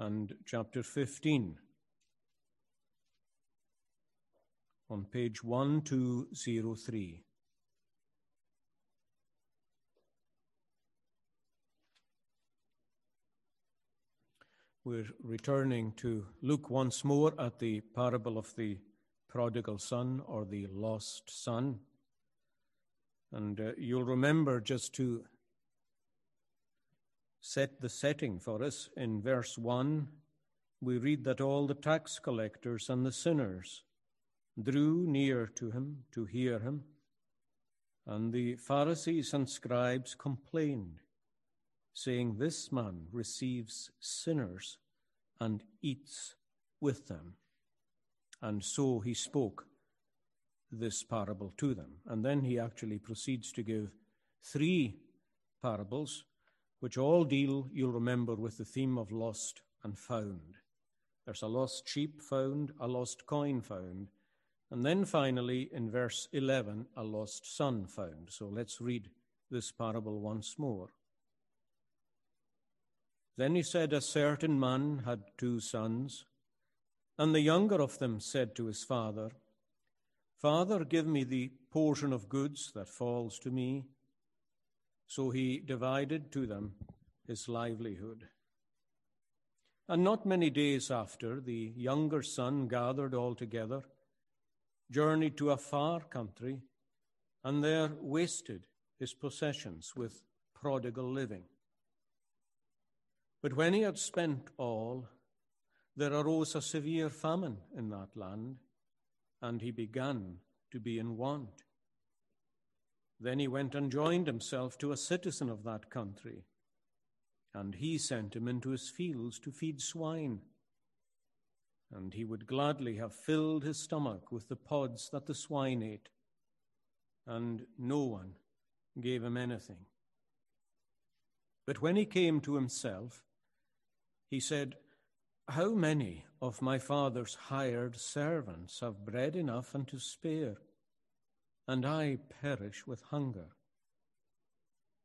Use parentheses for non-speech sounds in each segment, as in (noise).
and chapter 15 on page 1203. We're returning to look once more at the parable of the prodigal son or the lost son. And uh, you'll remember just to set the setting for us in verse 1, we read that all the tax collectors and the sinners drew near to him to hear him, and the Pharisees and scribes complained saying, This man receives sinners and eats with them. And so he spoke this parable to them. And then he actually proceeds to give three parables, which all deal, you'll remember, with the theme of lost and found. There's a lost sheep found, a lost coin found, and then finally, in verse 11, a lost son found. So let's read this parable once more. Then he said, A certain man had two sons, and the younger of them said to his father, Father, give me the portion of goods that falls to me. So he divided to them his livelihood. And not many days after, the younger son gathered all together, journeyed to a far country, and there wasted his possessions with prodigal living. But when he had spent all, there arose a severe famine in that land, and he began to be in want. Then he went and joined himself to a citizen of that country, and he sent him into his fields to feed swine. And he would gladly have filled his stomach with the pods that the swine ate, and no one gave him anything. But when he came to himself, he said, How many of my father's hired servants have bread enough and to spare, and I perish with hunger?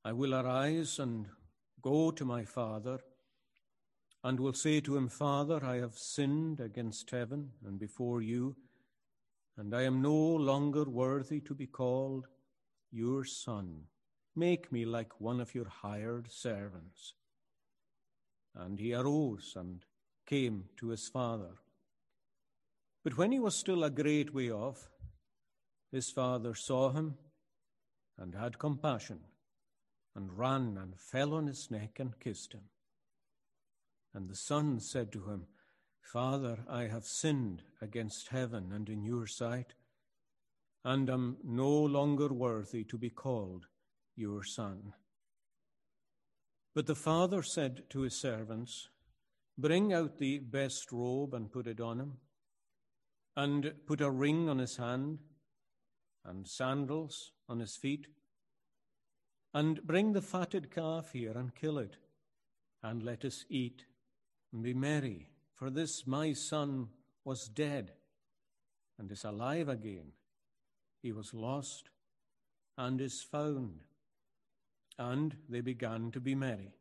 I will arise and go to my father, and will say to him, Father, I have sinned against heaven and before you, and I am no longer worthy to be called your son. Make me like one of your hired servants. And he arose and came to his father. But when he was still a great way off, his father saw him and had compassion, and ran and fell on his neck and kissed him. And the son said to him, Father, I have sinned against heaven and in your sight, and am no longer worthy to be called your son. But the father said to his servants, Bring out the best robe and put it on him, and put a ring on his hand, and sandals on his feet, and bring the fatted calf here and kill it, and let us eat and be merry. For this my son was dead and is alive again. He was lost and is found and they began to be merry.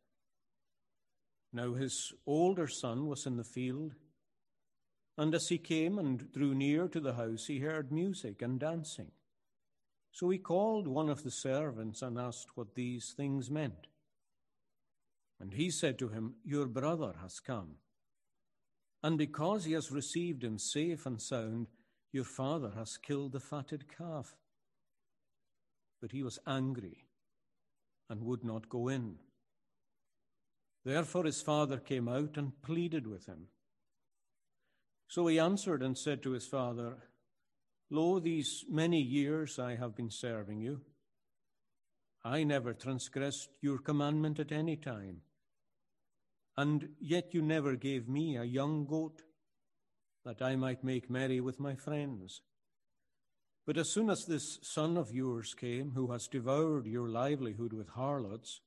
Now his older son was in the field, and as he came and drew near to the house, he heard music and dancing. So he called one of the servants and asked what these things meant. And he said to him, Your brother has come. And because he has received him safe and sound, your father has killed the fatted calf. But he was angry and would not go in. Therefore his father came out and pleaded with him. So he answered and said to his father, Lo, these many years I have been serving you. I never transgressed your commandment at any time. And yet you never gave me a young goat that I might make merry with my friends. But as soon as this son of yours came, who has devoured your livelihood with harlots,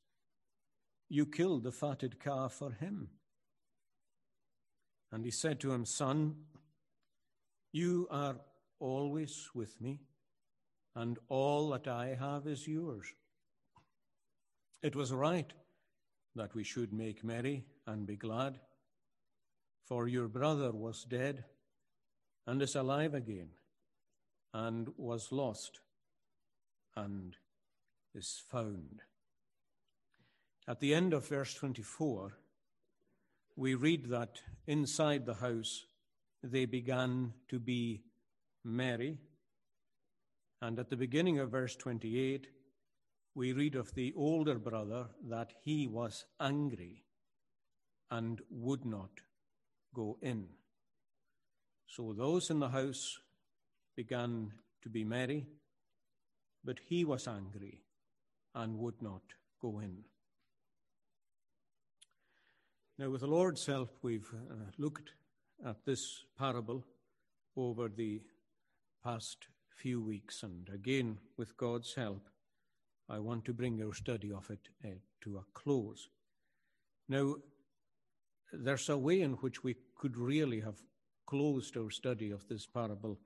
you killed the fatted calf for him. And he said to him, Son, you are always with me, and all that I have is yours. It was right that we should make merry and be glad. For your brother was dead and is alive again, and was lost and is found. At the end of verse 24, we read that inside the house they began to be merry. And at the beginning of verse 28, we read of the older brother that he was angry and would not go in. So those in the house began to be merry, but he was angry and would not go in. Now, with the Lord's help, we've uh, looked at this parable over the past few weeks, and again, with God's help, I want to bring our study of it uh, to a close. Now, there's a way in which we could really have closed our study of this parable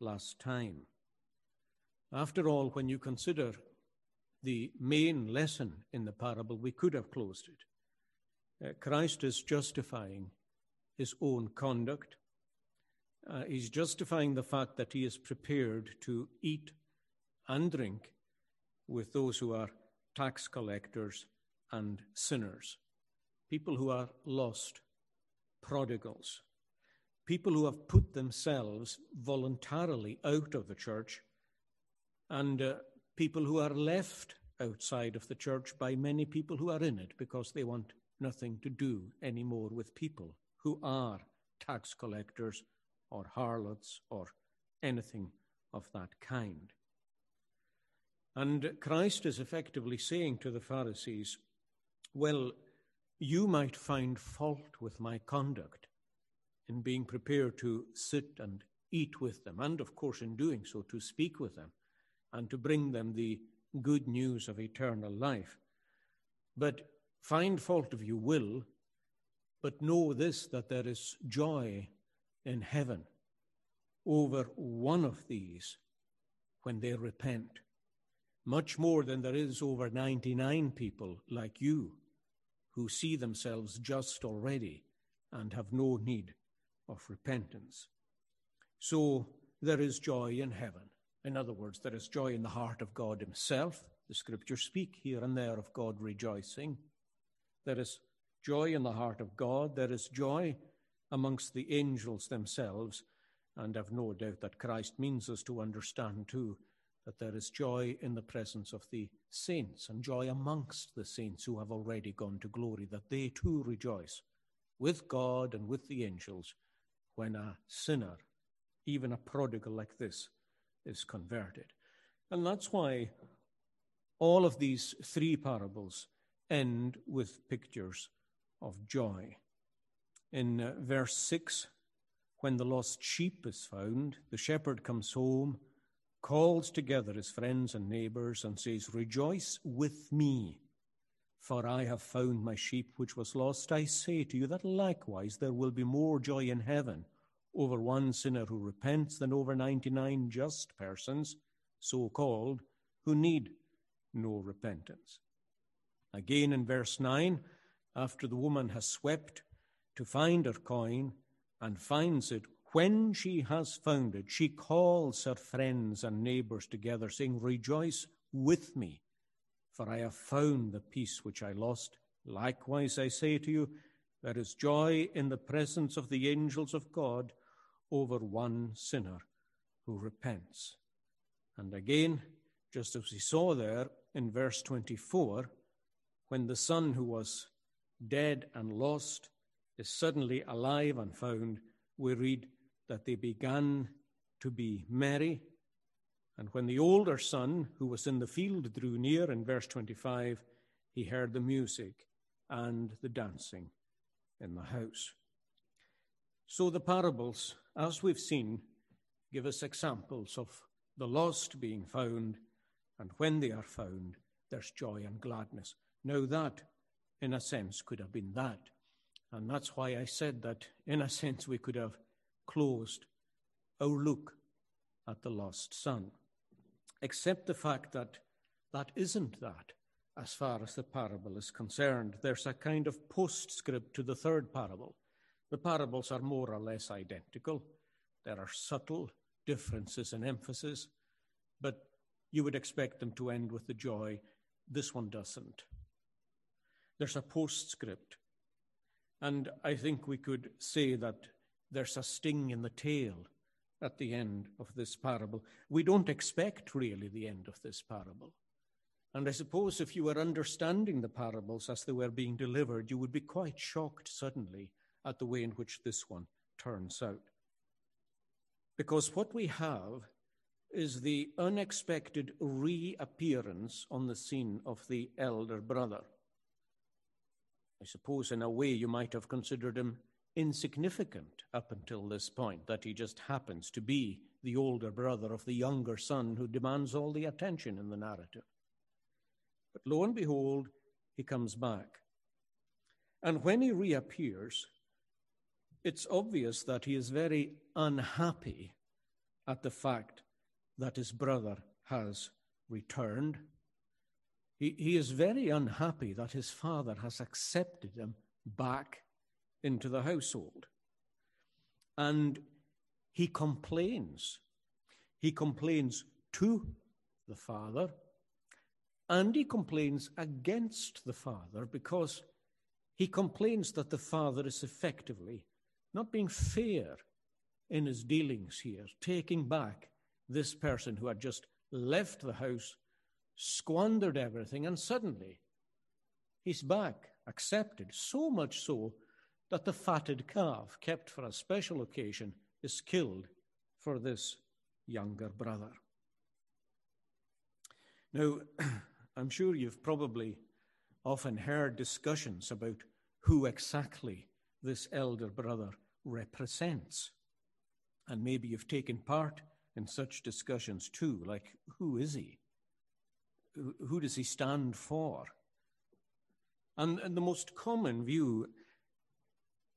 last time. After all, when you consider the main lesson in the parable, we could have closed it. Uh, Christ is justifying his own conduct. Uh, he's justifying the fact that he is prepared to eat and drink with those who are tax collectors and sinners, people who are lost, prodigals, people who have put themselves voluntarily out of the church, and uh, people who are left outside of the church by many people who are in it because they want nothing to do anymore with people who are tax collectors or harlots or anything of that kind. And Christ is effectively saying to the Pharisees, Well, you might find fault with my conduct, in being prepared to sit and eat with them, and of course, in doing so, to speak with them and to bring them the good news of eternal life. But find fault if you will, but know this that there is joy in heaven over one of these when they repent, much more than there is over 99 people like you who see themselves just already and have no need of repentance. So there is joy in heaven. In other words, there is joy in the heart of God Himself. The scriptures speak here and there of God rejoicing. There is joy in the heart of God. There is joy amongst the angels themselves. And I've no doubt that Christ means us to understand too that there is joy in the presence of the saints and joy amongst the saints who have already gone to glory, that they too rejoice with God and with the angels when a sinner, even a prodigal like this, is converted. And that's why all of these three parables end with pictures of joy. In uh, verse 6, when the lost sheep is found, the shepherd comes home, calls together his friends and neighbors, and says, Rejoice with me, for I have found my sheep which was lost. I say to you that likewise there will be more joy in heaven over one sinner who repents than over 99 just persons, so called, who need no repentance. Again in verse 9, after the woman has swept to find her coin and finds it, when she has found it, she calls her friends and neighbors together, saying, Rejoice with me for I have found the piece which I lost. Likewise, I say to you, there is joy in the presence of the angels of God over one sinner who repents. And again, just as we saw there in verse 24, when the son who was dead and lost is suddenly alive and found, we read that they began to be merry and when the older son, who was in the field, drew near, in verse 25, he heard the music and the dancing in the house. So the parables, as we've seen, give us examples of the lost being found, and when they are found, there's joy and gladness. Now, that, in a sense, could have been that. And that's why I said that, in a sense, we could have closed our look at the lost son except the fact that that isn't that as far as the parable is concerned. There's a kind of postscript to the third parable. The parables are more or less identical. There are subtle differences in emphasis, but you would expect them to end with the joy. This one doesn't. There's a postscript. And I think we could say that there's a sting in the tail at the end of this parable. We don't expect really the end of this parable. And I suppose if you were understanding the parables as they were being delivered, you would be quite shocked suddenly at the way in which this one turns out. Because what we have is the unexpected reappearance on the scene of the elder brother. I suppose, in a way, you might have considered him insignificant up until this point, that he just happens to be the older brother of the younger son who demands all the attention in the narrative. But lo and behold, he comes back. And when he reappears, it's obvious that he is very unhappy at the fact that his brother has returned. He, he is very unhappy that his father has accepted him back into the household. And he complains. He complains to the father and he complains against the father because he complains that the father is effectively not being fair in his dealings here, taking back this person who had just left the house, squandered everything, and suddenly he's back, accepted, so much so that the fatted calf kept for a special occasion is killed for this younger brother. Now, (clears throat) I'm sure you've probably often heard discussions about who exactly this elder brother represents. And maybe you've taken part in such discussions too, like who is he? Who does he stand for? And, and the most common view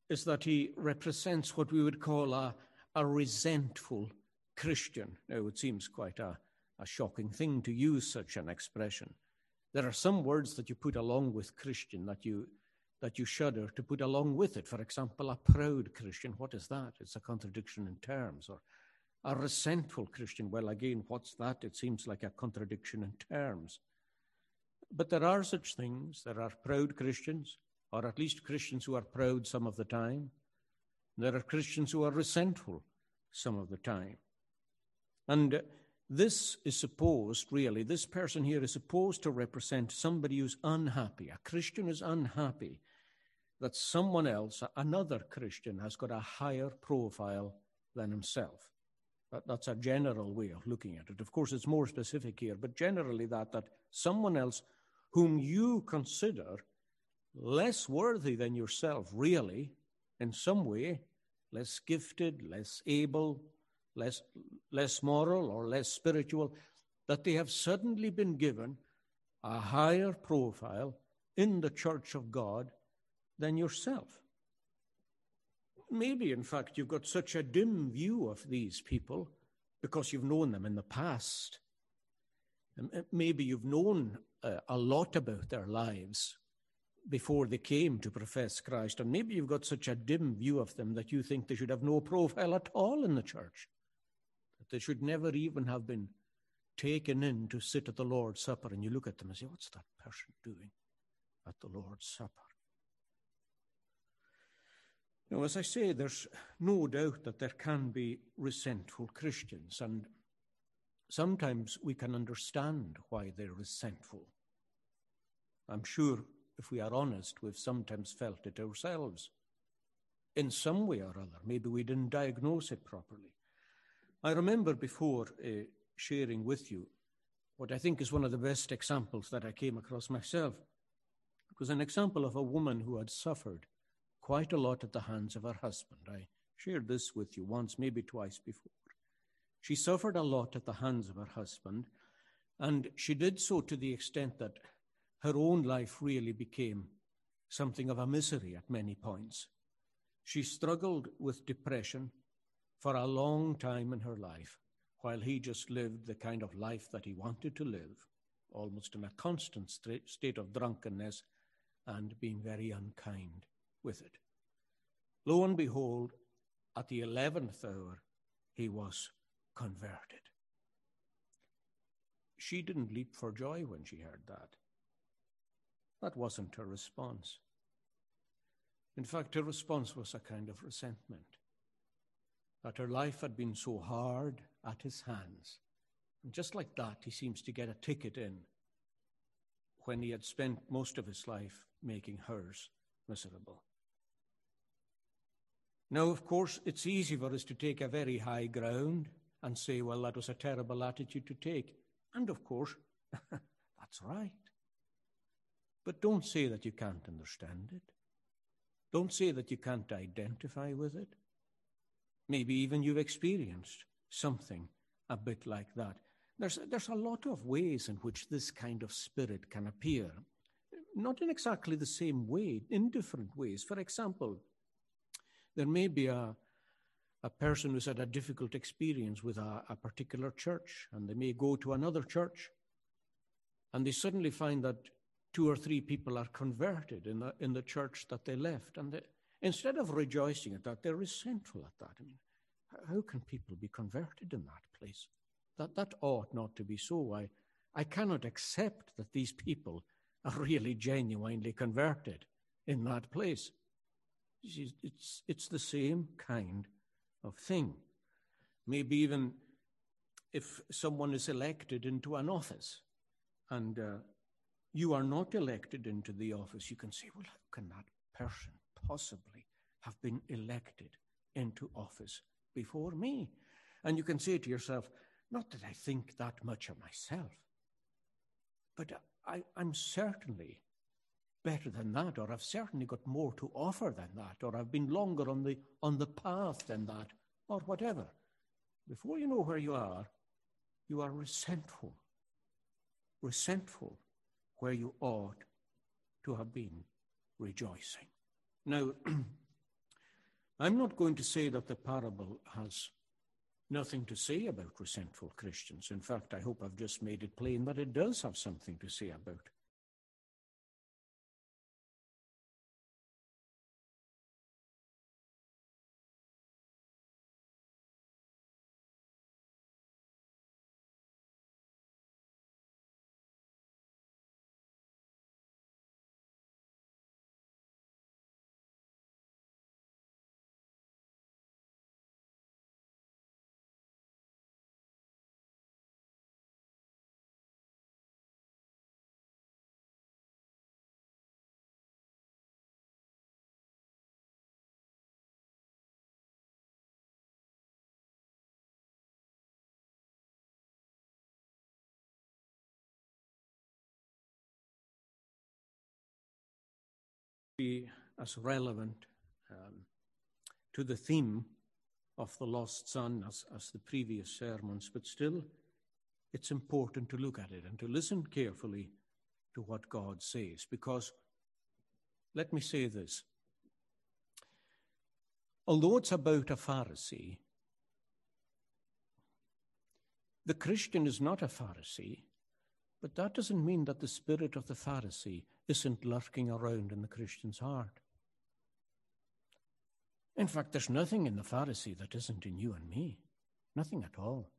is that he represents what we would call a, a resentful Christian. Now, it seems quite a, a shocking thing to use such an expression. There are some words that you put along with Christian that you that you shudder to put along with it. For example, a proud Christian, what is that? It's a contradiction in terms. Or a resentful Christian, well, again, what's that? It seems like a contradiction in terms. But there are such things. There are proud Christians, or at least Christians who are proud some of the time. There are Christians who are resentful some of the time. And this is supposed, really, this person here is supposed to represent somebody who's unhappy. A Christian is unhappy that someone else, another Christian, has got a higher profile than himself. That, that's a general way of looking at it. Of course, it's more specific here, but generally that, that someone else whom you consider less worthy than yourself, really, in some way, less gifted, less able, less, less moral, or less spiritual, that they have suddenly been given a higher profile in the church of God than yourself. Maybe, in fact, you've got such a dim view of these people because you've known them in the past. Maybe you've known uh, a lot about their lives before they came to profess Christ, and maybe you've got such a dim view of them that you think they should have no profile at all in the church, that they should never even have been taken in to sit at the Lord's Supper, and you look at them and say, What's that person doing at the Lord's Supper? Now, as I say, there's no doubt that there can be resentful Christians, and sometimes we can understand why they're resentful. I'm sure, if we are honest, we've sometimes felt it ourselves in some way or other. Maybe we didn't diagnose it properly. I remember before uh, sharing with you what I think is one of the best examples that I came across myself. It was an example of a woman who had suffered quite a lot at the hands of her husband. I shared this with you once, maybe twice before. She suffered a lot at the hands of her husband, and she did so to the extent that her own life really became something of a misery at many points. She struggled with depression for a long time in her life, while he just lived the kind of life that he wanted to live, almost in a constant state of drunkenness and being very unkind with it. lo and behold, at the 11th hour, he was converted. She didn't leap for joy when she heard that. That wasn't her response. In fact, her response was a kind of resentment that her life had been so hard at his hands. And just like that, he seems to get a ticket in when he had spent most of his life making hers miserable. Now, of course, it's easy for us to take a very high ground and say, well, that was a terrible attitude to take. And of course, (laughs) that's right. But don't say that you can't understand it. Don't say that you can't identify with it. Maybe even you've experienced something a bit like that. There's, there's a lot of ways in which this kind of spirit can appear, not in exactly the same way, in different ways. For example, there may be a, a person who's had a difficult experience with a, a particular church, and they may go to another church, and they suddenly find that two or three people are converted in the, in the church that they left. And they, instead of rejoicing at that, they're resentful at that. I mean, how can people be converted in that place? That, that ought not to be so. I, I cannot accept that these people are (laughs) really genuinely converted in that place. It's, it's the same kind of thing. Maybe even if someone is elected into an office and uh, you are not elected into the office, you can say, well, how can that person possibly have been elected into office before me? And you can say to yourself, not that I think that much of myself, but I, am certainly better than that, or I've certainly got more to offer than that, or I've been longer on the, on the path than that, or whatever. Before you know where you are, you are resentful. Resentful where you ought to have been rejoicing. Now, (clears throat) I'm not going to say that the parable has nothing to say about resentful Christians. In fact, I hope I've just made it plain that it does have something to say about be as relevant um, to the theme of the lost son as, as the previous sermons, but still, it's important to look at it and to listen carefully to what God says. Because, let me say this although it's about a Pharisee, the Christian is not a Pharisee, but that doesn't mean that the spirit of the Pharisee isn't lurking around in the Christian's heart. In fact, there's nothing in the Pharisee that isn't in you and me. Nothing at all.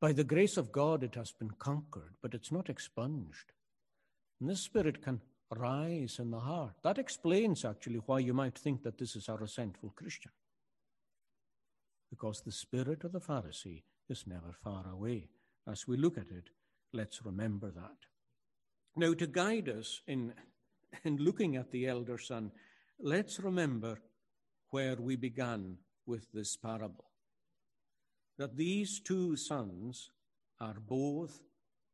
By the grace of God, it has been conquered, but it's not expunged. And this spirit can rise in the heart. That explains actually why you might think that this is a resentful Christian. Because the spirit of the Pharisee is never far away. As we look at it, let's remember that. Now, to guide us in, in looking at the elder son, let's remember where we began with this parable. That these two sons are both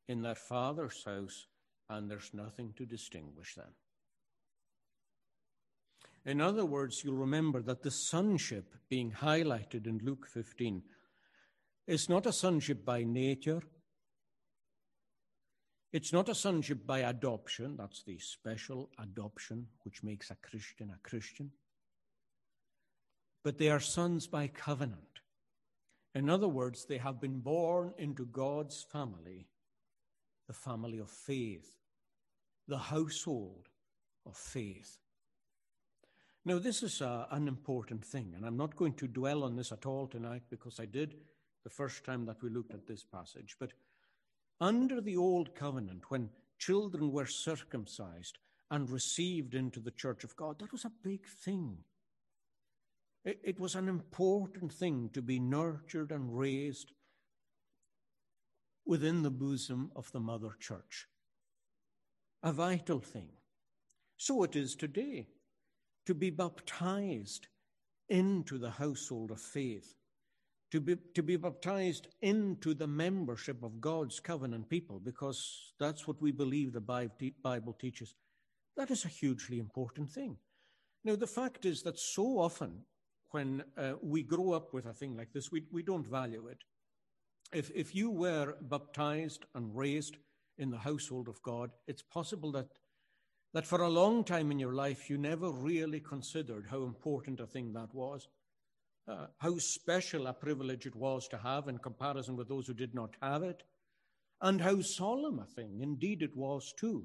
in their father's house, and there's nothing to distinguish them. In other words, you'll remember that the sonship being highlighted in Luke 15 is not a sonship by nature it's not a sonship by adoption, that's the special adoption which makes a Christian a Christian. But they are sons by covenant. In other words, they have been born into God's family, the family of faith, the household of faith. Now, this is uh, an important thing, and I'm not going to dwell on this at all tonight because I did the first time that we looked at this passage. But under the Old Covenant, when children were circumcised and received into the church of God, that was a big thing. It, it was an important thing to be nurtured and raised within the bosom of the mother church. A vital thing. So it is today to be baptized into the household of faith, to be, to be baptized into the membership of God's covenant people, because that's what we believe the Bible teaches. That is a hugely important thing. Now, the fact is that so often when uh, we grow up with a thing like this, we, we don't value it. If, if you were baptized and raised in the household of God, it's possible that that for a long time in your life you never really considered how important a thing that was, uh, how special a privilege it was to have in comparison with those who did not have it, and how solemn a thing indeed it was too,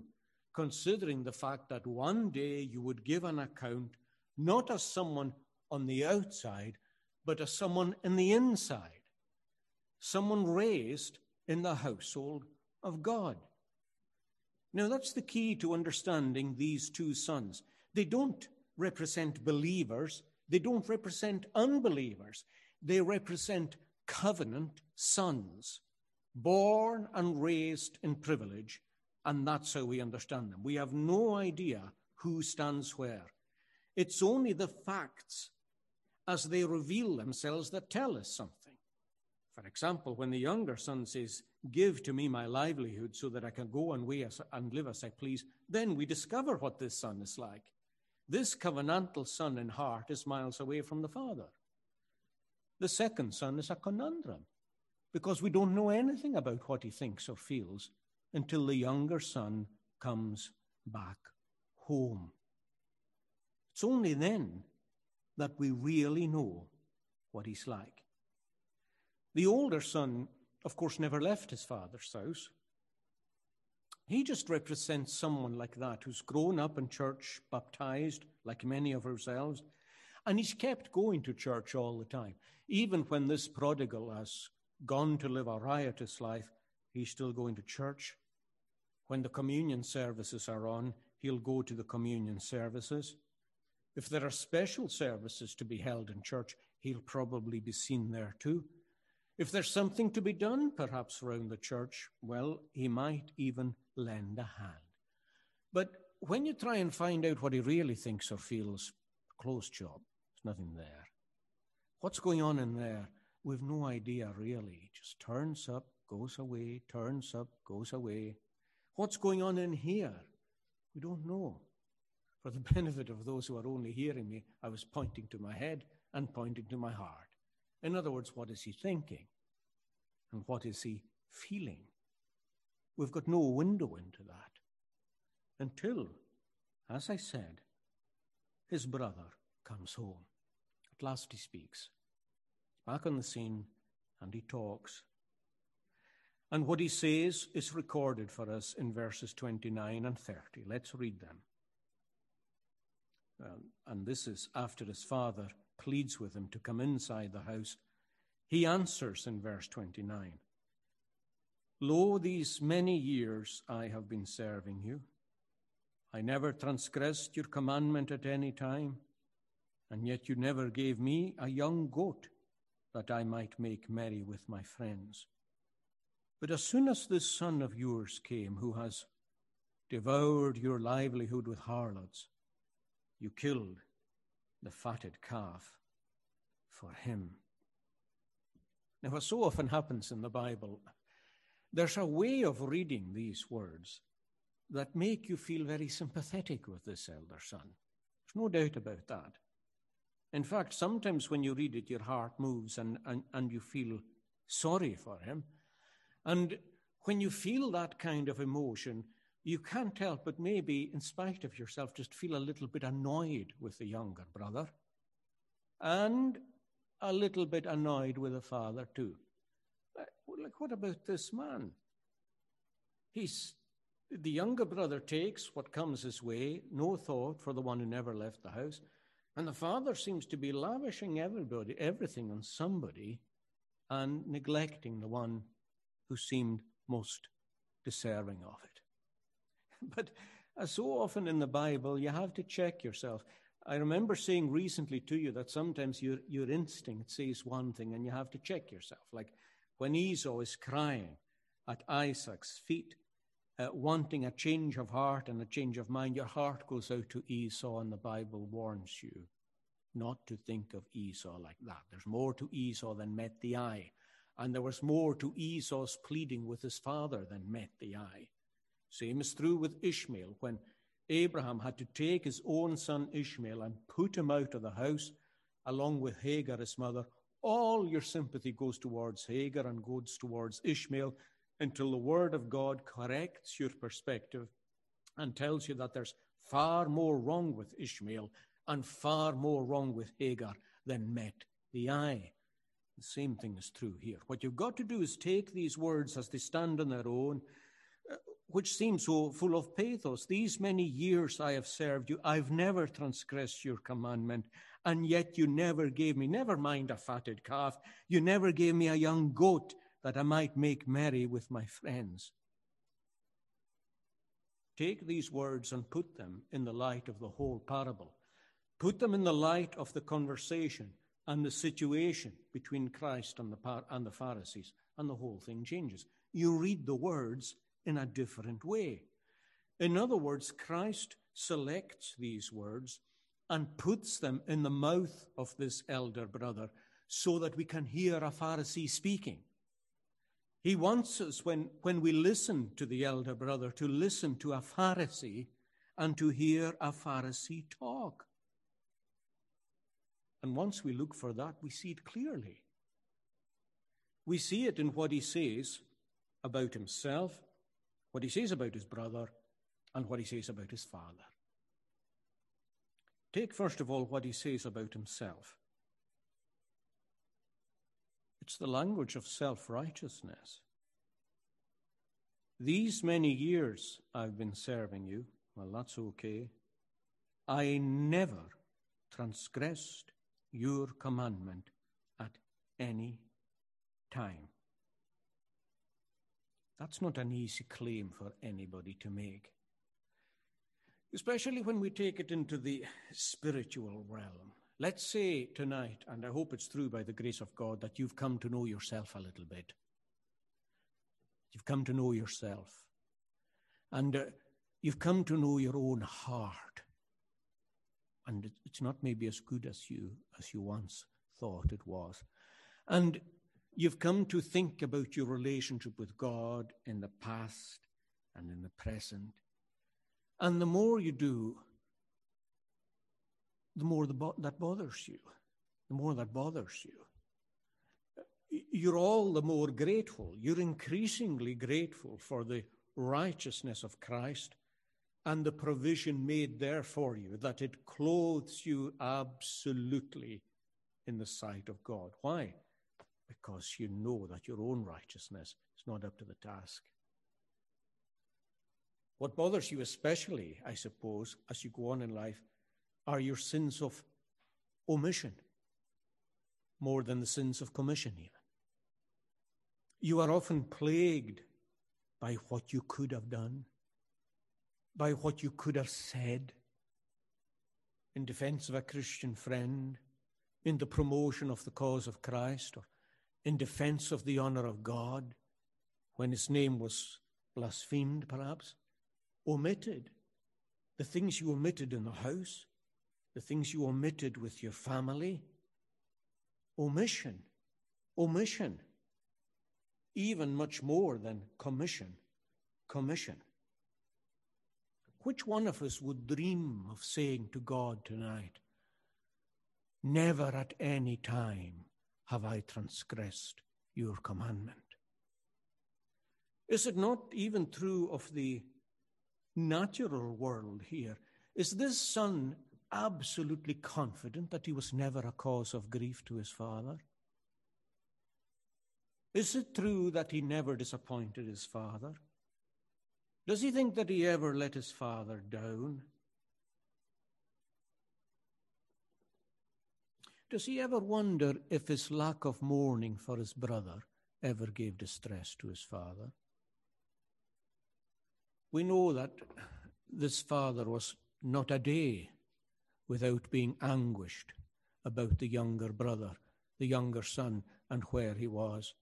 considering the fact that one day you would give an account not as someone on the outside, but as someone in the inside, someone raised in the household of God. Now, that's the key to understanding these two sons. They don't represent believers, they don't represent unbelievers. They represent covenant sons, born and raised in privilege, and that's how we understand them. We have no idea who stands where. It's only the facts as they reveal themselves that tell us something. For example, when the younger son says, Give to me my livelihood so that I can go and, way and live as I please, then we discover what this son is like. This covenantal son in heart is miles away from the father. The second son is a conundrum because we don't know anything about what he thinks or feels until the younger son comes back home. It's only then that we really know what he's like. The older son, of course, never left his father's house. He just represents someone like that who's grown up in church, baptized, like many of ourselves, and he's kept going to church all the time. Even when this prodigal has gone to live a riotous life, he's still going to church. When the communion services are on, he'll go to the communion services. If there are special services to be held in church, he'll probably be seen there too. If there's something to be done, perhaps around the church, well, he might even lend a hand. But when you try and find out what he really thinks or feels, closed job, there's nothing there. What's going on in there? We've no idea really. Just turns up, goes away, turns up, goes away. What's going on in here? We don't know. For the (laughs) benefit of those who are only hearing me, I was pointing to my head and pointing to my heart. In other words, what is he thinking? And what is he feeling? We've got no window into that until, as I said, his brother comes home. At last he speaks. Back on the scene and he talks. And what he says is recorded for us in verses 29 and 30. Let's read them. Um, and this is after his father pleads with him to come inside the house. He answers in verse 29 Lo, these many years I have been serving you. I never transgressed your commandment at any time, and yet you never gave me a young goat that I might make merry with my friends. But as soon as this son of yours came, who has devoured your livelihood with harlots, you killed the fatted calf for him. Now, what so often happens in the Bible, there's a way of reading these words that make you feel very sympathetic with this elder son. There's no doubt about that. In fact, sometimes when you read it, your heart moves and, and, and you feel sorry for him. And when you feel that kind of emotion, you can't help but maybe, in spite of yourself, just feel a little bit annoyed with the younger brother and a little bit annoyed with the father, too. Like, what about this man? He's the younger brother takes what comes his way, no thought for the one who never left the house. And the father seems to be lavishing everybody, everything on somebody and neglecting the one who seemed most deserving of it. (laughs) But as so often in the Bible, you have to check yourself. I remember saying recently to you that sometimes your, your instinct says one thing and you have to check yourself. Like when Esau is crying at Isaac's feet, uh, wanting a change of heart and a change of mind, your heart goes out to Esau, and the Bible warns you not to think of Esau like that. There's more to Esau than met the eye. And there was more to Esau's pleading with his father than met the eye. Same is true with Ishmael. When Abraham had to take his own son Ishmael and put him out of the house along with Hagar, his mother, all your sympathy goes towards Hagar and goes towards Ishmael until the word of God corrects your perspective and tells you that there's far more wrong with Ishmael and far more wrong with Hagar than met the eye. The same thing is true here. What you've got to do is take these words as they stand on their own, which seem so full of pathos. These many years I have served you, I've never transgressed your commandment, and yet you never gave me, never mind a fatted calf, you never gave me a young goat that I might make merry with my friends. Take these words and put them in the light of the whole parable. Put them in the light of the conversation and the situation between Christ and the, and the Pharisees, and the whole thing changes. You read the words in a different way. In other words, Christ selects these words and puts them in the mouth of this elder brother so that we can hear a Pharisee speaking. He wants us, when, when we listen to the elder brother, to listen to a Pharisee and to hear a Pharisee talk. And once we look for that, we see it clearly. We see it in what he says about himself, what he says about his brother, and what he says about his father. Take first of all what he says about himself. It's the language of self righteousness. These many years I've been serving you, well, that's okay. I never transgressed your commandment at any time. That's not an easy claim for anybody to make, especially when we take it into the spiritual realm. Let's say tonight, and I hope it's true by the grace of God, that you've come to know yourself a little bit. You've come to know yourself. And uh, you've come to know your own heart. And it's not maybe as good as you, as you once thought it was. And you've come to think about your relationship with God in the past and in the present. And the more you do, the more the bo- that bothers you, the more that bothers you. You're all the more grateful. You're increasingly grateful for the righteousness of Christ and the provision made there for you, that it clothes you absolutely in the sight of God. Why? Because you know that your own righteousness is not up to the task. What bothers you especially, I suppose, as you go on in life, are your sins of omission more than the sins of commission, even. You are often plagued by what you could have done, by what you could have said in defense of a Christian friend, in the promotion of the cause of Christ, or in defense of the honor of God, when his name was blasphemed, perhaps, omitted. The things you omitted in the house, the things you omitted with your family. Omission, omission, even much more than commission, commission. Which one of us would dream of saying to God tonight, Never at any time have I transgressed your commandment? Is it not even true of the natural world here? Is this son absolutely confident that he was never a cause of grief to his father? Is it true that he never disappointed his father? Does he think that he ever let his father down? Does he ever wonder if his lack of mourning for his brother ever gave distress to his father? We know that this father was not a day without being anguished about the younger brother, the younger son, and where he was.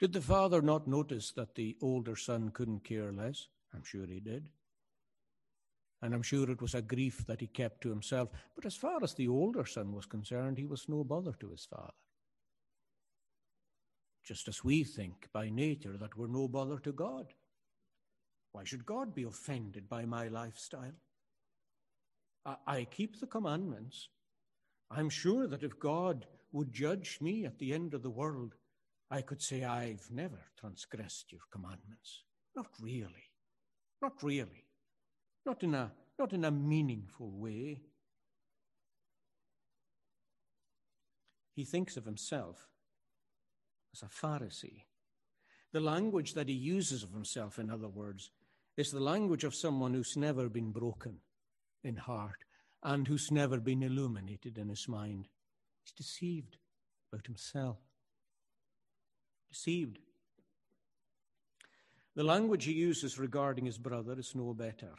Did the father not notice that the older son couldn't care less? I'm sure he did. And I'm sure it was a grief that he kept to himself. But as far as the older son was concerned, he was no bother to his father. Just as we think by nature that we're no bother to God. Why should God be offended by my lifestyle? I, I keep the commandments. I'm sure that if God would judge me at the end of the world, I could say, I've never transgressed your commandments. Not really. Not really. Not in a, not in a meaningful way. He thinks of himself as a Pharisee. The language that he uses of himself, in other words, is the language of someone who's never been broken in heart and who's never been illuminated in his mind. He's deceived about himself. Deceived. The language he uses regarding his brother is no better.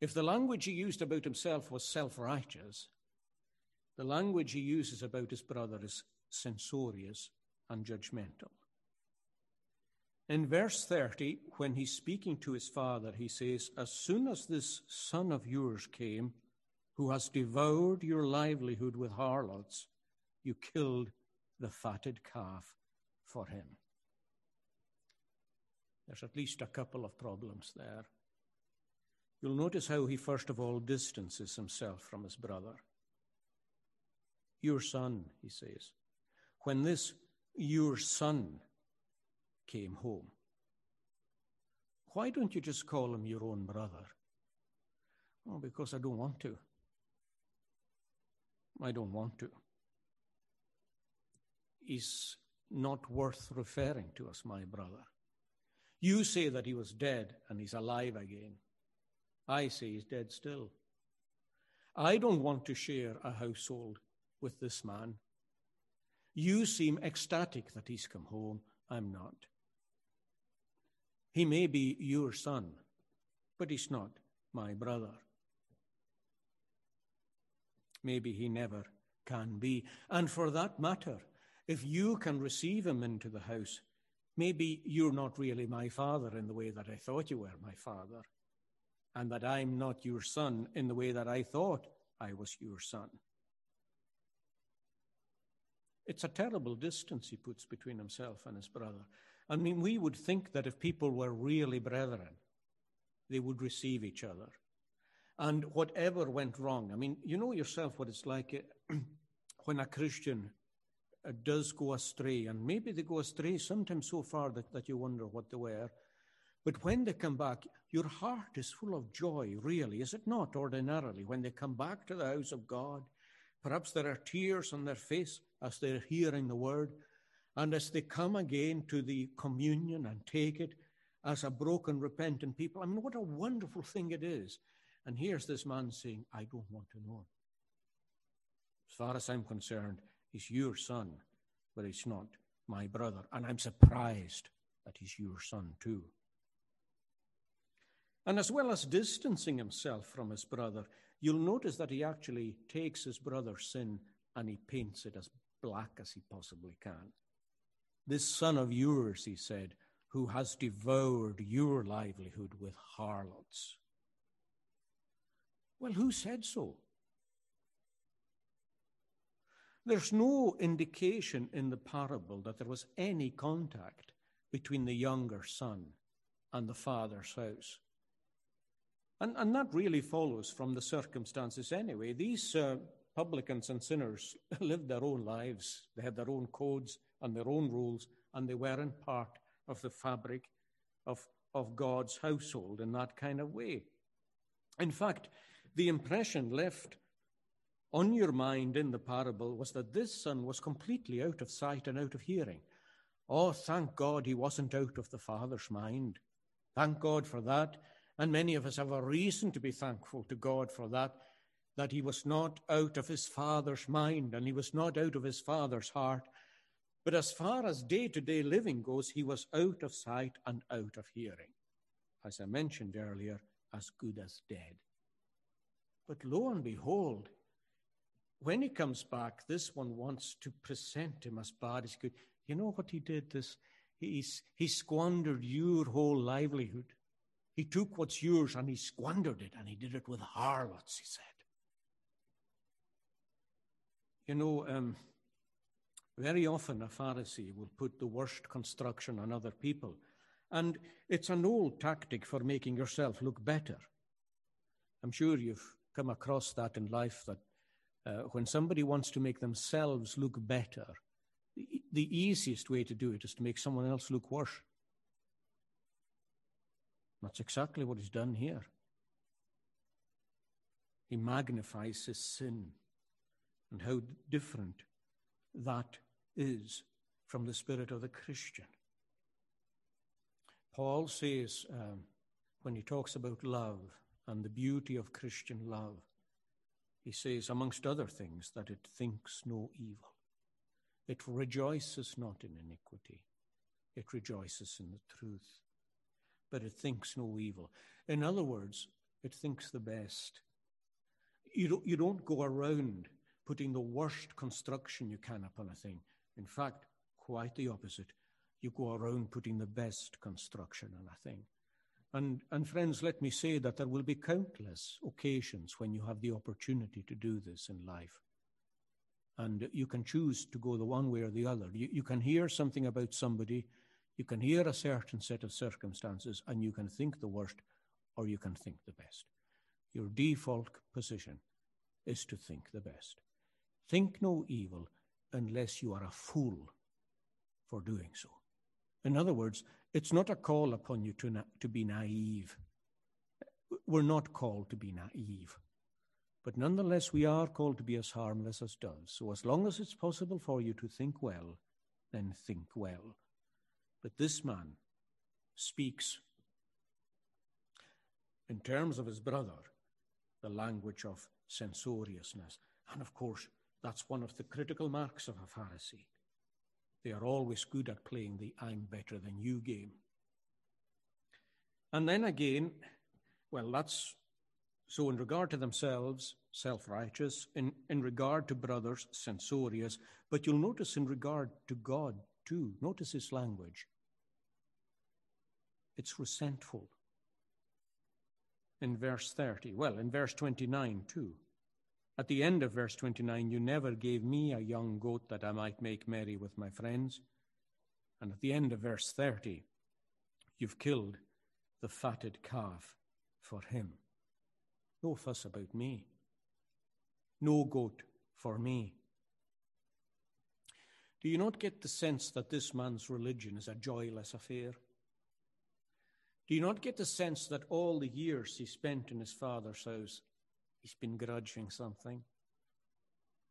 If the language he used about himself was self righteous, the language he uses about his brother is censorious and judgmental. In verse 30, when he's speaking to his father, he says, As soon as this son of yours came, who has devoured your livelihood with harlots, you killed the fatted calf for him. There's at least a couple of problems there. You'll notice how he first of all distances himself from his brother. Your son, he says. When this your son came home. Why don't you just call him your own brother? Oh, because I don't want to. I don't want to. He's not worth referring to as my brother. You say that he was dead and he's alive again. I say he's dead still. I don't want to share a household with this man. You seem ecstatic that he's come home. I'm not. He may be your son, but he's not my brother. Maybe he never can be. And for that matter, if you can receive him into the house, maybe you're not really my father in the way that I thought you were my father, and that I'm not your son in the way that I thought I was your son. It's a terrible distance he puts between himself and his brother. I mean, we would think that if people were really brethren, they would receive each other. And whatever went wrong, I mean, you know yourself what it's like (clears throat) when a Christian uh, does go astray, and maybe they go astray sometimes so far that, that you wonder what they were. But when they come back, your heart is full of joy, really, is it not, ordinarily, when they come back to the house of God? Perhaps there are tears on their face as they're hearing the word. And as they come again to the communion and take it as a broken, repentant people, I mean, what a wonderful thing it is. And here's this man saying, I don't want to know. As far as I'm concerned, he's your son, but he's not my brother. And I'm surprised that he's your son too. And as well as distancing himself from his brother, you'll notice that he actually takes his brother's sin and he paints it as black as he possibly can. This son of yours, he said, who has devoured your livelihood with harlots. Well, who said so? There's no indication in the parable that there was any contact between the younger son and the father's house. And, and that really follows from the circumstances anyway. These uh, publicans and sinners (laughs) lived their own lives, they had their own codes, and their own rules, and they weren't part of the fabric of, of God's household in that kind of way. In fact, the impression left on your mind in the parable was that this son was completely out of sight and out of hearing. Oh, thank God he wasn't out of the father's mind. Thank God for that. And many of us have a reason to be thankful to God for that, that he was not out of his father's mind and he was not out of his father's heart. But as far as day to day living goes, he was out of sight and out of hearing. As I mentioned earlier, as good as dead. But lo and behold, when he comes back, this one wants to present him as bad as good. You know what he did? This he's, he squandered your whole livelihood. He took what's yours and he squandered it, and he did it with harlots, he said. You know, um, very often a Pharisee will put the worst construction on other people. And it's an old tactic for making yourself look better. I'm sure you've come across that in life that uh, when somebody wants to make themselves look better, the, the easiest way to do it is to make someone else look worse. That's exactly what he's done here. He magnifies his sin and how different that is from the spirit of the Christian. Paul says, um, when he talks about love and the beauty of Christian love, he says, amongst other things, that it thinks no evil. It rejoices not in iniquity, it rejoices in the truth. But it thinks no evil. In other words, it thinks the best. You don't, you don't go around putting the worst construction you can upon a thing. In fact, quite the opposite. You go around putting the best construction on a thing. And, and friends, let me say that there will be countless occasions when you have the opportunity to do this in life. And you can choose to go the one way or the other. You, you can hear something about somebody, you can hear a certain set of circumstances, and you can think the worst or you can think the best. Your default position is to think the best. Think no evil unless you are a fool for doing so. In other words, it's not a call upon you to, na- to be naive. We're not called to be naive. But nonetheless, we are called to be as harmless as doves. So, as long as it's possible for you to think well, then think well. But this man speaks, in terms of his brother, the language of censoriousness. And of course, that's one of the critical marks of a Pharisee. They are always good at playing the I'm better than you game. And then again, well, that's so in regard to themselves, self righteous, in, in regard to brothers, censorious, but you'll notice in regard to God too. Notice his language. It's resentful. In verse 30, well, in verse 29 too. At the end of verse 29, you never gave me a young goat that I might make merry with my friends. And at the end of verse 30, you've killed the fatted calf for him. No fuss about me. No goat for me. Do you not get the sense that this man's religion is a joyless affair? Do you not get the sense that all the years he spent in his father's house He's been grudging something,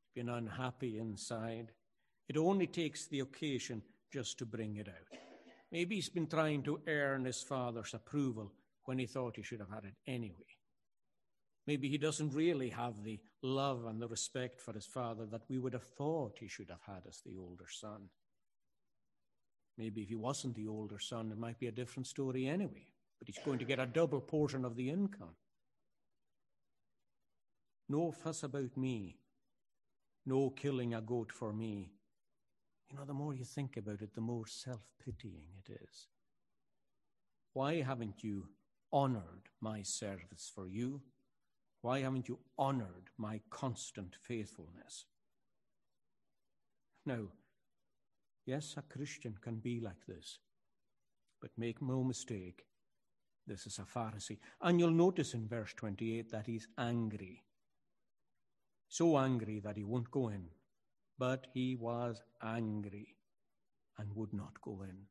He's been unhappy inside. It only takes the occasion just to bring it out. Maybe he's been trying to earn his father's approval when he thought he should have had it anyway. Maybe he doesn't really have the love and the respect for his father that we would have thought he should have had as the older son. Maybe if he wasn't the older son, it might be a different story anyway, but he's going to get a double portion of the income. No fuss about me. No killing a goat for me. You know, the more you think about it, the more self pitying it is. Why haven't you honored my service for you? Why haven't you honored my constant faithfulness? Now, yes, a Christian can be like this, but make no mistake, this is a Pharisee. And you'll notice in verse 28 that he's angry so angry that he won't go in. But he was angry and would not go in.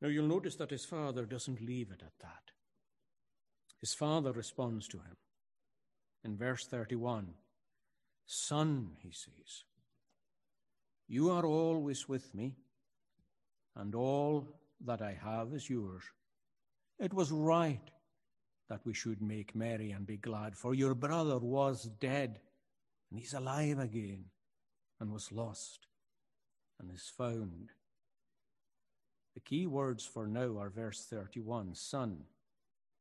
Now you'll notice that his father doesn't leave it at that. His father responds to him. In verse 31, Son, he says, you are always with me, and all that I have is yours. It was right that we should make merry and be glad. For your brother was dead, and he's alive again, and was lost, and is found. The key words for now are verse 31 Son,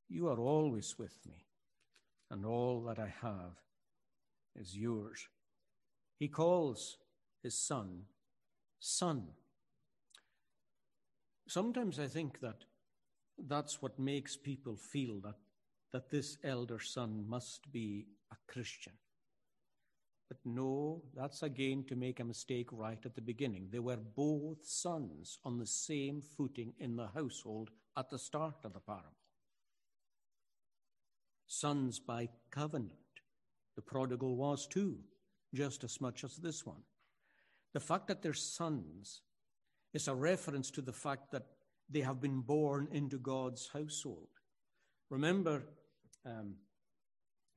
you are always with me, and all that I have is yours. He calls his son, Son. Sometimes I think that that's what makes people feel that that this elder son must be a Christian. But no, that's again to make a mistake right at the beginning. They were both sons on the same footing in the household at the start of the parable. Sons by covenant. The prodigal was too, just as much as this one. The fact that they're sons is a reference to the fact that they have been born into God's household. Remember, um,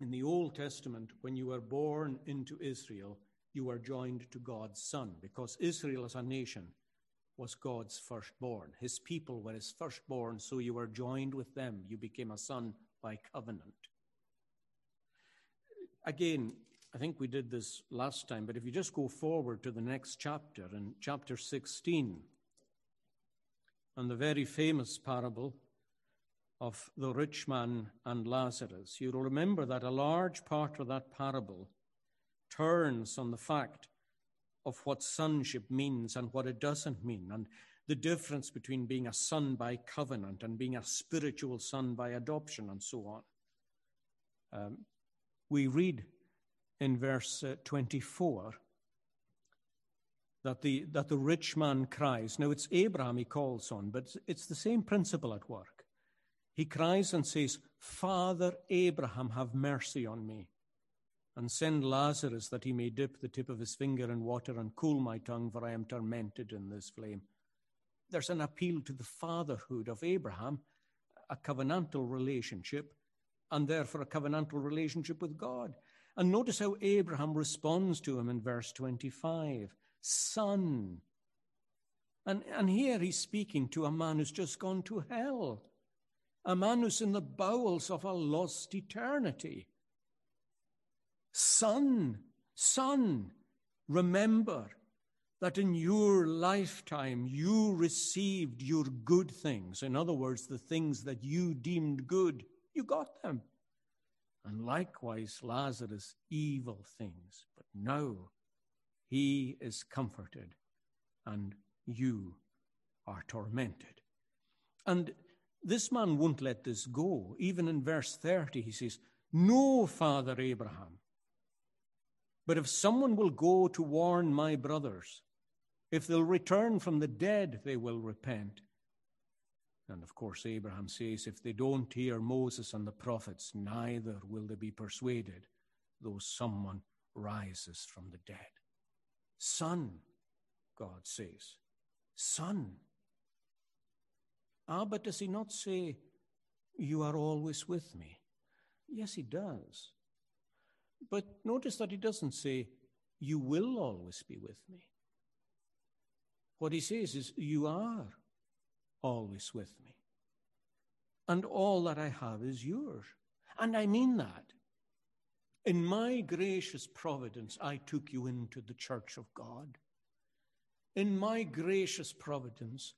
in the Old Testament, when you were born into Israel, you were joined to God's Son, because Israel as a nation was God's firstborn. His people were his firstborn, so you were joined with them. You became a son by covenant. Again, I think we did this last time, but if you just go forward to the next chapter, in chapter 16, and the very famous parable of the rich man and Lazarus, you'll remember that a large part of that parable turns on the fact of what sonship means and what it doesn't mean, and the difference between being a son by covenant and being a spiritual son by adoption, and so on. Um, we read in verse uh, 24 that the, that the rich man cries. Now, it's Abraham he calls on, but it's the same principle at work. He cries and says, Father Abraham, have mercy on me, and send Lazarus that he may dip the tip of his finger in water and cool my tongue, for I am tormented in this flame. There's an appeal to the fatherhood of Abraham, a covenantal relationship, and therefore a covenantal relationship with God. And notice how Abraham responds to him in verse 25 Son. And, and here he's speaking to a man who's just gone to hell a man who's in the bowels of a lost eternity. Son, son, remember that in your lifetime you received your good things. In other words, the things that you deemed good, you got them. And likewise, Lazarus, evil things. But now he is comforted and you are tormented. And this man won't let this go. Even in verse 30, he says, No, Father Abraham. But if someone will go to warn my brothers, if they'll return from the dead, they will repent. And of course, Abraham says, If they don't hear Moses and the prophets, neither will they be persuaded, though someone rises from the dead. Son, God says, Son. Ah, but does he not say, You are always with me? Yes, he does. But notice that he doesn't say, You will always be with me. What he says is, You are always with me. And all that I have is yours. And I mean that. In my gracious providence, I took you into the church of God. In my gracious providence,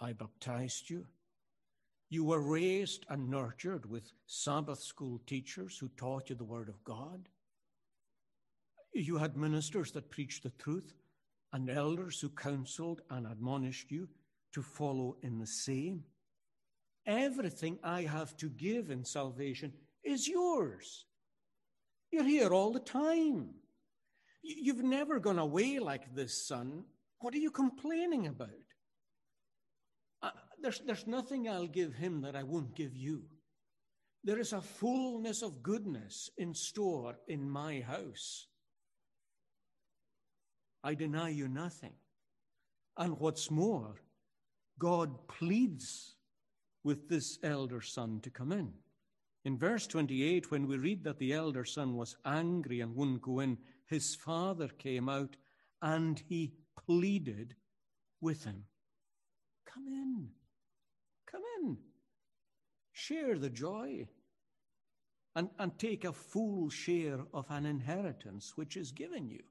I baptized you. You were raised and nurtured with Sabbath school teachers who taught you the Word of God. You had ministers that preached the truth and elders who counseled and admonished you to follow in the same. Everything I have to give in salvation is yours. You're here all the time. You've never gone away like this, son. What are you complaining about? Uh, there's, there's nothing I'll give him that I won't give you. There is a fullness of goodness in store in my house. I deny you nothing. And what's more, God pleads with this elder son to come in. In verse 28, when we read that the elder son was angry and wouldn't go in, his father came out and he pleaded with him. Come in. Come in. Share the joy. and, and take a full share of an inheritance which is given you.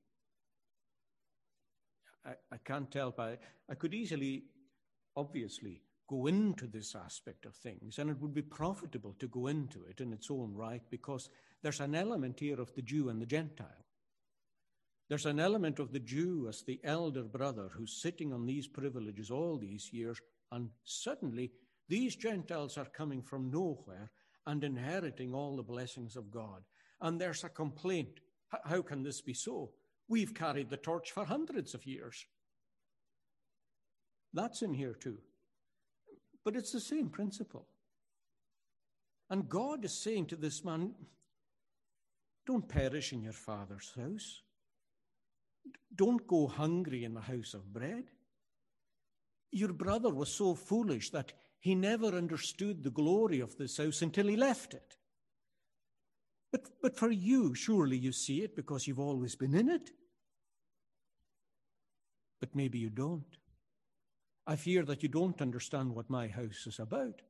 I, I can't tell, but I could easily, obviously, go into this aspect of things, and it would be profitable to go into it in its own right because there's an element here of the Jew and the Gentile. There's an element of the Jew as the elder brother who's sitting on these privileges all these years, and suddenly these Gentiles are coming from nowhere and inheriting all the blessings of God. And there's a complaint. How can this be so? We've carried the torch for hundreds of years. That's in here too. But it's the same principle. And God is saying to this man, don't perish in your father's house. Don't go hungry in the house of bread. Your brother was so foolish that he never understood the glory of this house until he left it. But, but for you, surely you see it because you've always been in it. But maybe you don't. I fear that you don't understand what my house is about.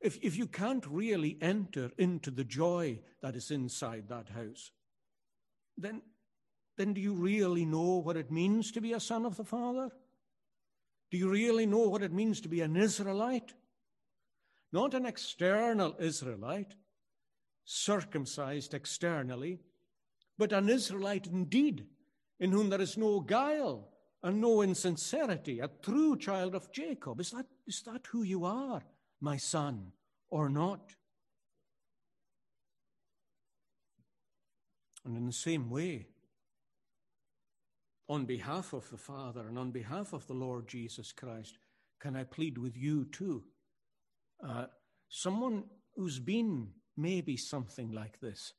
If, if you can't really enter into the joy that is inside that house, then, then do you really know what it means to be a son of the Father? Do you really know what it means to be an Israelite? Not an external Israelite, circumcised externally, but an Israelite indeed, in whom there is no guile and no insincerity, a true child of Jacob. Is that, is that who you are, my son, or not? And in the same way, on behalf of the Father and on behalf of the Lord Jesus Christ, can I plead with you too? Uh, someone who's been maybe something like this.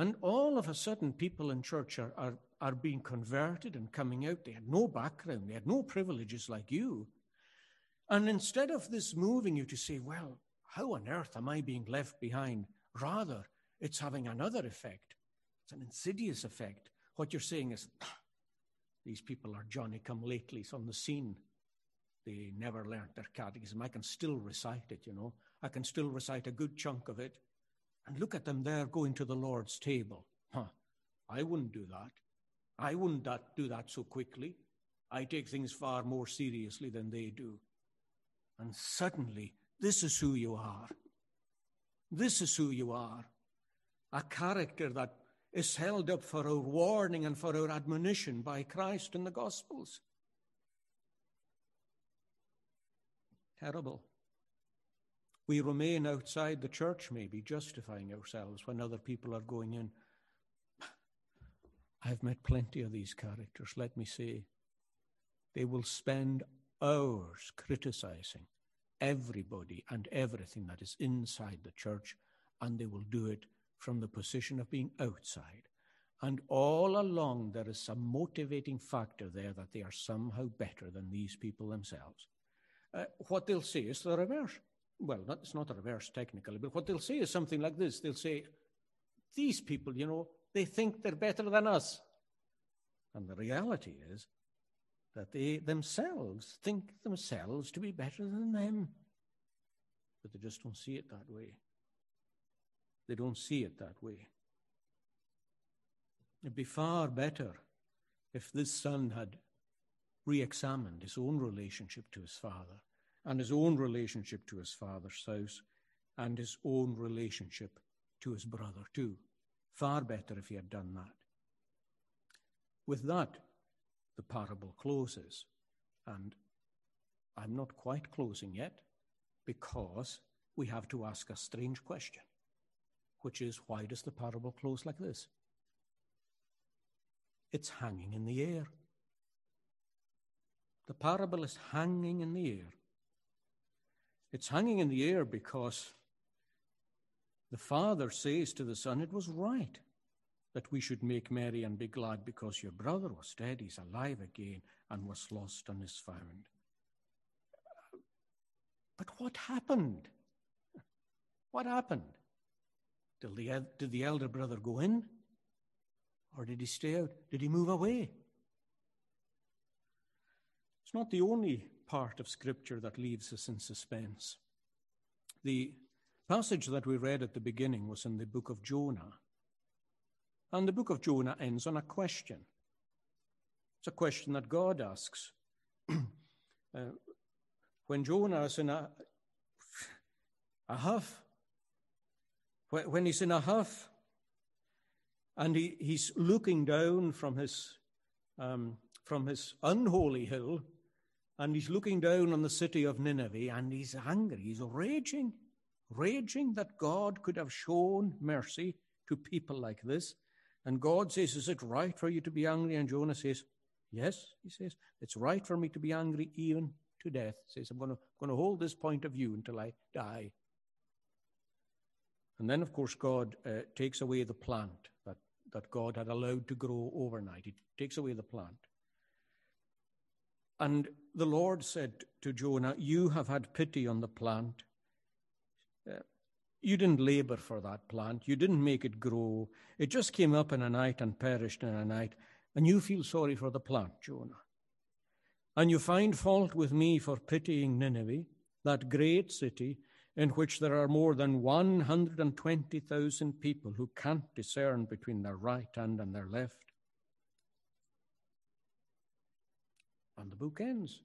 And all of a sudden, people in church are, are, are being converted and coming out. They had no background, they had no privileges like you. And instead of this moving you to say, well, how on earth am I being left behind? Rather, it's having another effect. It's an insidious effect. What you're saying is, (clears throat) these people are Johnny come latelys on the scene. They never learnt their catechism. I can still recite it, you know. I can still recite a good chunk of it. And look at them there going to the Lord's table. Huh. I wouldn't do that. I wouldn't that, do that so quickly. I take things far more seriously than they do. And suddenly, this is who you are. This is who you are. A character that is held up for our warning and for our admonition by Christ in the Gospels. Terrible. We remain outside the church, maybe justifying ourselves when other people are going in. I've met plenty of these characters, let me say. They will spend hours criticizing everybody and everything that is inside the church, and they will do it from the position of being outside. And all along, there is some motivating factor there that they are somehow better than these people themselves. Uh, what they'll say is the reverse. Well, not, it's not a reverse technically, but what they'll say is something like this. They'll say, These people, you know, they think they're better than us. And the reality is that they themselves think themselves to be better than them. But they just don't see it that way. They don't see it that way. It'd be far better if this son had re examined his own relationship to his father and his own relationship to his father's house and his own relationship to his brother, too. Far better if he had done that. With that, the parable closes. And I'm not quite closing yet because we have to ask a strange question, which is why does the parable close like this? It's hanging in the air. The parable is hanging in the air. It's hanging in the air because the father says to the son, It was right that we should make merry and be glad because your brother was dead, he's alive again, and was lost and is found. But what happened? What happened? Did the, did the elder brother go in? Or did he stay out? Did he move away? It's not the only part of Scripture that leaves us in suspense. The passage that we read at the beginning was in the book of Jonah. And the book of Jonah ends on a question. It's a question that God asks. (clears throat) uh, when Jonah is in a, a huff, when he's in a huff, and he, he's looking down from his, um, from his unholy hill, and he's looking down on the city of Nineveh, and he's angry, he's raging, raging that God could have shown mercy to people like this. And God says, Is it right for you to be angry? And Jonah says, Yes, he says, it's right for me to be angry even to death. He says, I'm going to, hold this point of view until I die. And then, of course, God uh, takes away the plant that, that God had allowed to grow overnight. He takes away the plant. And the Lord said to Jonah, You have had pity on the plant. Uh, you didn't labor for that plant. You didn't make it grow. It just came up in a night and perished in a night. And you feel sorry for the plant, Jonah. And you find fault with me for pitying Nineveh, that great city in which there are more than 120,000 people who can't discern between their right hand and their left. And the book ends.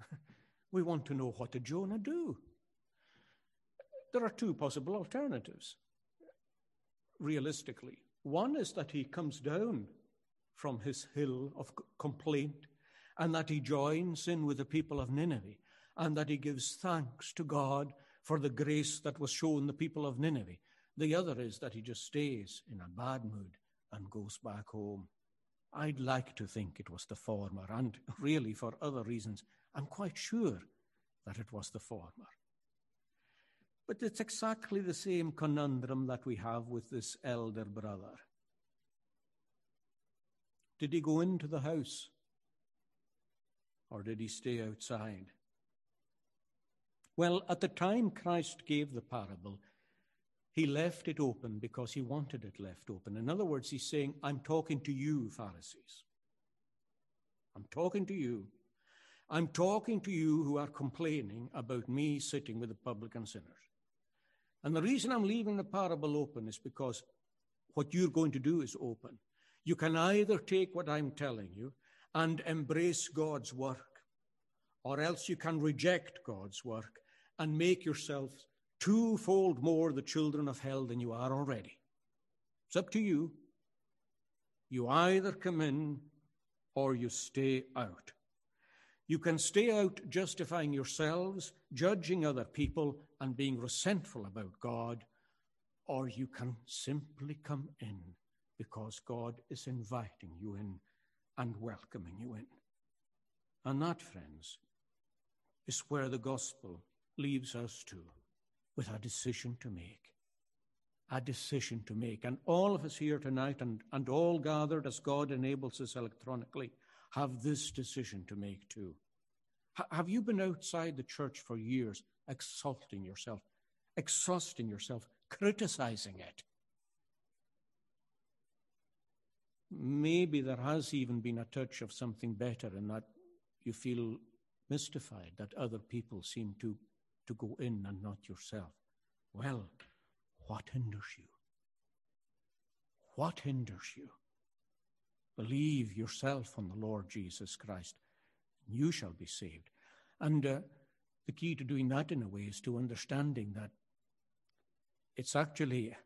(laughs) we want to know what did Jonah do? There are two possible alternatives, realistically. One is that he comes down from his hill of complaint and that he joins in with the people of Nineveh and that he gives thanks to God for the grace that was shown the people of Nineveh. The other is that he just stays in a bad mood and goes back home. I'd like to think it was the former, and really for other reasons, I'm quite sure that it was the former. But it's exactly the same conundrum that we have with this elder brother. Did he go into the house? Or did he stay outside? Well, at the time Christ gave the parable, he left it open because he wanted it left open. In other words, he's saying, I'm talking to you, Pharisees. I'm talking to you. I'm talking to you who are complaining about me sitting with the publican sinners. And the reason I'm leaving the parable open is because what you're going to do is open. You can either take what I'm telling you and embrace God's work, or else you can reject God's work and make yourselves twofold more the children of hell than you are already. It's up to you. You either come in or you stay out. You can stay out justifying yourselves, judging other people, and being resentful about God, or you can simply come in because God is inviting you in and welcoming you in. And that, friends, is where the gospel leaves us to with a decision to make. A decision to make. And all of us here tonight and, and all gathered as God enables us electronically have this decision to make too. H- have you been outside the church for years exalting yourself, exhausting yourself, criticizing it? maybe there has even been a touch of something better in that you feel mystified that other people seem to, to go in and not yourself. Well, what hinders you? What hinders you? Believe yourself on the Lord Jesus Christ, and you shall be saved. And uh, the key to doing that in a way is to understanding that it's actually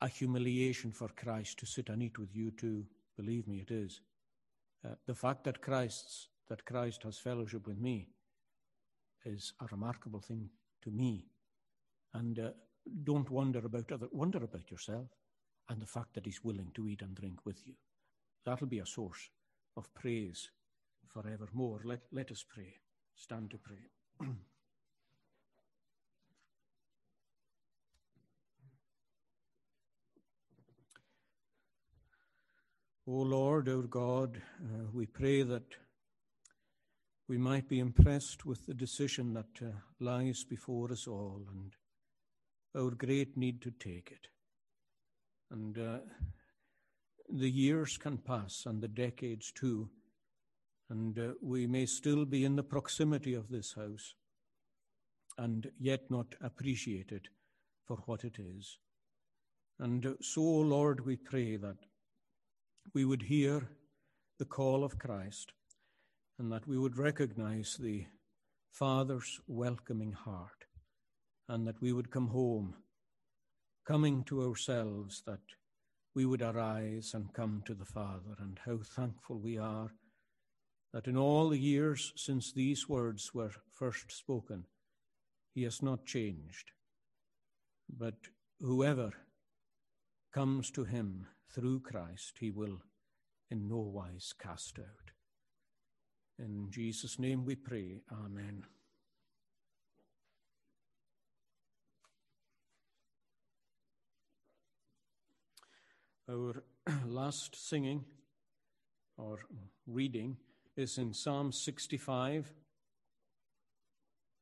a humiliation for Christ to sit and eat with you too. Believe me, it is. Uh, the fact that Christ's that Christ has fellowship with me is a remarkable thing to me. And uh, don't wonder about other, wonder about yourself and the fact that He's willing to eat and drink with you. That'll be a source of praise forevermore. Let, let us pray. Stand to pray. (clears throat) O Lord, our God, uh, we pray that we might be impressed with the decision that uh, lies before us all and our great need to take it. And uh, the years can pass and the decades too, and uh, we may still be in the proximity of this house. and yet not appreciate it for what it is. And so, Lord, we pray that we would hear the call of Christ and that we would recognize the Father's welcoming heart and that we would come home, coming to ourselves, that we would arise and come to the Father. And how thankful we are that in all the years since these words were first spoken, He has not changed. But whoever comes to Him through Christ, He will in no wise cast out. In Jesus' name we pray. Amen. Our (clears throat) last singing or reading is in Psalm 65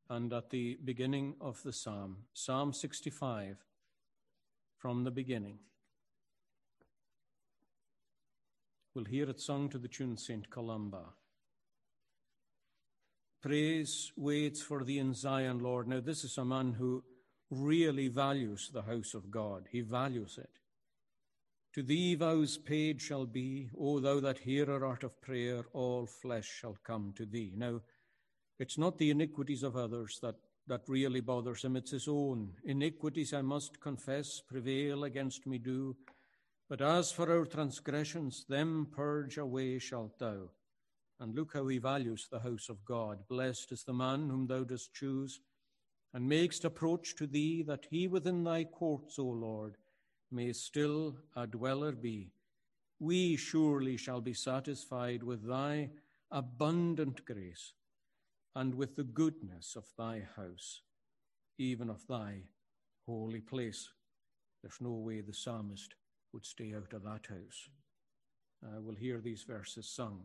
and at the beginning of the psalm. Psalm 65 from the beginning. We'll hear it sung to the tune St. Columba. Praise waits for thee in Zion, Lord. Now, this is a man who really values the house of God. He values it. To thee vows paid shall be, O thou that hearer art of prayer, all flesh shall come to thee. Now, it's not the iniquities of others that, that really bothers him, it's his own. Iniquities, I must confess, prevail against me do. But as for our transgressions, them purge away shalt thou. And look how he values the house of God. Blessed is the man whom thou dost choose, and makest approach to thee, that he within thy courts, O Lord, may still a dweller be. We surely shall be satisfied with thy abundant grace and with the goodness of thy house, even of thy holy place. There's no way the psalmist would stay out of that house. Uh, we'll hear these verses sung.